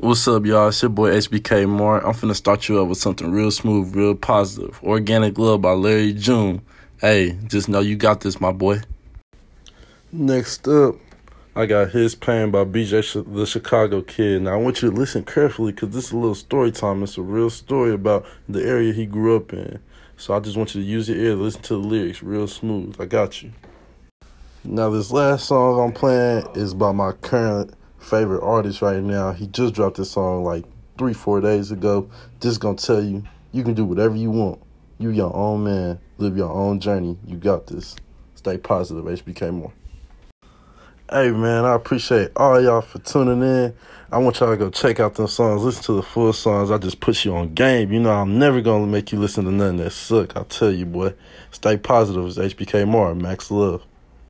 What's up, y'all? It's your boy HBK Moore. I'm finna start you up with something real smooth, real positive. Organic Love by Larry June. Hey, just know you got this, my boy. Next up, I got His Pain by BJ the Chicago Kid. Now, I want you to listen carefully because this is a little story time. It's a real story about the area he grew up in. So I just want you to use your ear listen to the lyrics real smooth. I got you. Now, this last song I'm playing is by my current favorite artist right now. He just dropped this song like three, four days ago. Just gonna tell you, you can do whatever you want. You your own man. Live your own journey. You got this. Stay positive, HBK Moore. Hey man, I appreciate all y'all for tuning in. I want y'all to go check out them songs, listen to the full songs. I just put you on game. You know, I'm never gonna make you listen to nothing that suck. I tell you, boy. Stay positive. It's HBK Moore. Max love.